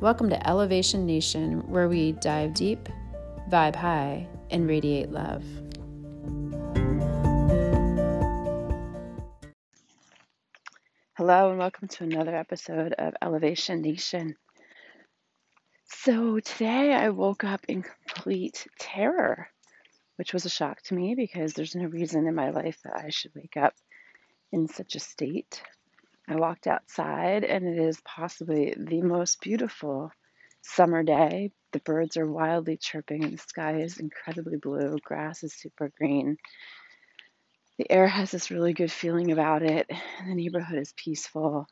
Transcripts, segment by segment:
Welcome to Elevation Nation, where we dive deep, vibe high, and radiate love. Hello, and welcome to another episode of Elevation Nation. So, today I woke up in complete terror, which was a shock to me because there's no reason in my life that I should wake up in such a state. I walked outside, and it is possibly the most beautiful summer day. The birds are wildly chirping, and the sky is incredibly blue. Grass is super green. The air has this really good feeling about it. The neighborhood is peaceful.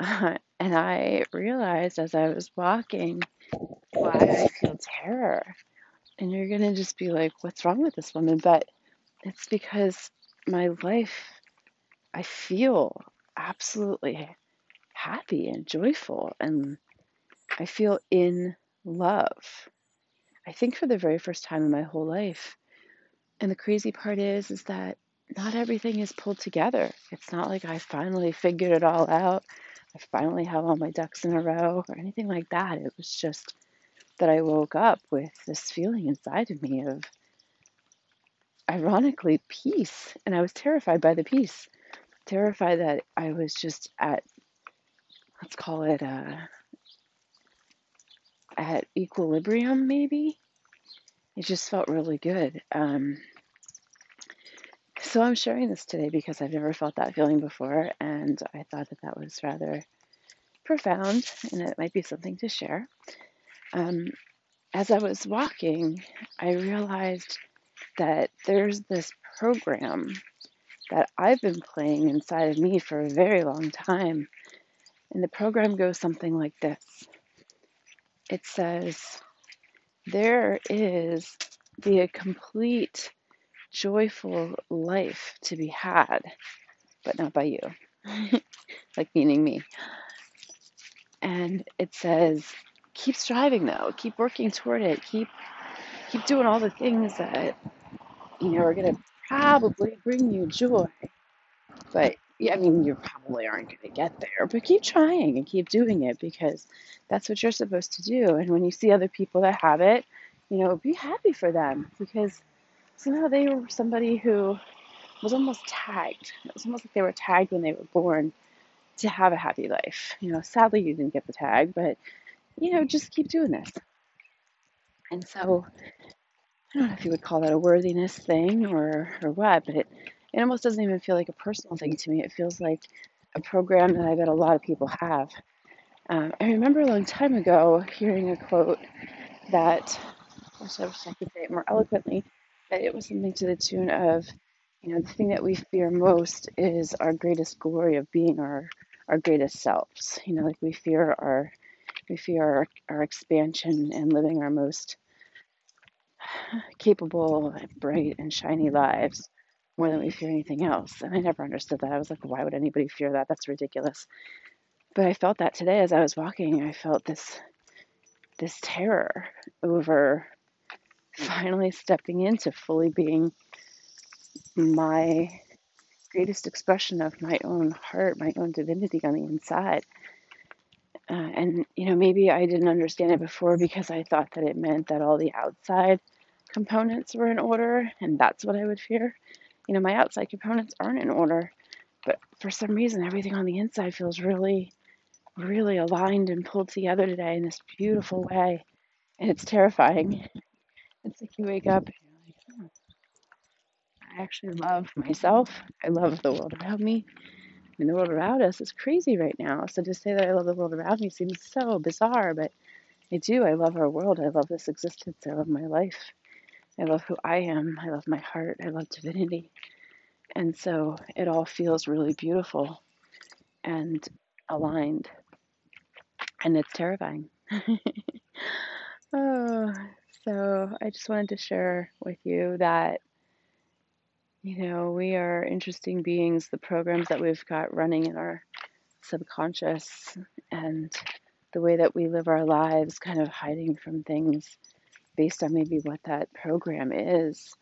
Uh, and I realized as I was walking why I feel terror. And you're going to just be like, what's wrong with this woman? But it's because my life, I feel absolutely happy and joyful and I feel in love. I think for the very first time in my whole life. And the crazy part is is that not everything is pulled together. It's not like I finally figured it all out. I finally have all my ducks in a row or anything like that. It was just that I woke up with this feeling inside of me of ironically peace and I was terrified by the peace terrified that I was just at, let's call it, uh, at equilibrium, maybe. It just felt really good. Um, so I'm sharing this today because I've never felt that feeling before, and I thought that that was rather profound and it might be something to share. Um, as I was walking, I realized that there's this program that I've been playing inside of me for a very long time. And the program goes something like this it says, There is the complete, joyful life to be had, but not by you, like meaning me. And it says, keep striving though, keep working toward it, keep keep doing all the things that you know are gonna probably bring you joy. But yeah, I mean, you probably aren't going to get there, but keep trying and keep doing it because that's what you're supposed to do. And when you see other people that have it, you know, be happy for them because somehow they were somebody who was almost tagged. It was almost like they were tagged when they were born to have a happy life. You know, sadly, you didn't get the tag, but, you know, just keep doing this. And so I don't know if you would call that a worthiness thing or, or what, but it, it almost doesn't even feel like a personal thing to me. It feels like a program that I bet a lot of people have. Um, I remember a long time ago hearing a quote that, I wish I could say it more eloquently, but it was something to the tune of, you know, the thing that we fear most is our greatest glory of being our, our greatest selves. You know, like we fear our, we fear our, our expansion and living our most capable, bright, and shiny lives more than we fear anything else. And I never understood that. I was like, why would anybody fear that? That's ridiculous. But I felt that today as I was walking. I felt this this terror over finally stepping into fully being my greatest expression of my own heart, my own divinity on the inside. Uh, and you know, maybe I didn't understand it before because I thought that it meant that all the outside components were in order, and that's what I would fear. You know, my outside components aren't in order, but for some reason, everything on the inside feels really, really aligned and pulled together today in this beautiful way. And it's terrifying. It's like you wake up and you're like, oh, I actually love myself. I love the world around me. Mean, the world around us is crazy right now. So to say that I love the world around me seems so bizarre, but I do. I love our world. I love this existence. I love my life. I love who I am. I love my heart. I love divinity. And so it all feels really beautiful and aligned. And it's terrifying. oh, so I just wanted to share with you that, you know, we are interesting beings. The programs that we've got running in our subconscious and the way that we live our lives, kind of hiding from things based on maybe what that program is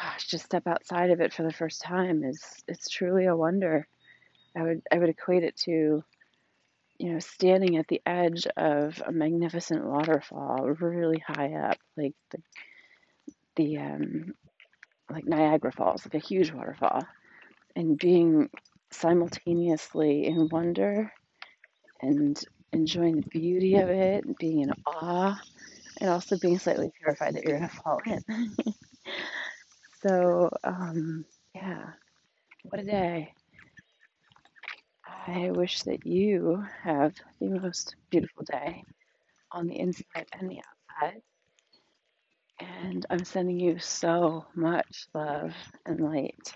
gosh just step outside of it for the first time is it's truly a wonder i would i would equate it to you know, standing at the edge of a magnificent waterfall, really high up, like the the um, like Niagara Falls, like a huge waterfall, and being simultaneously in wonder and enjoying the beauty of it, and being in awe, and also being slightly terrified that you're going to fall in. So, um, yeah, what a day. I wish that you have the most beautiful day on the inside and the outside. And I'm sending you so much love and light.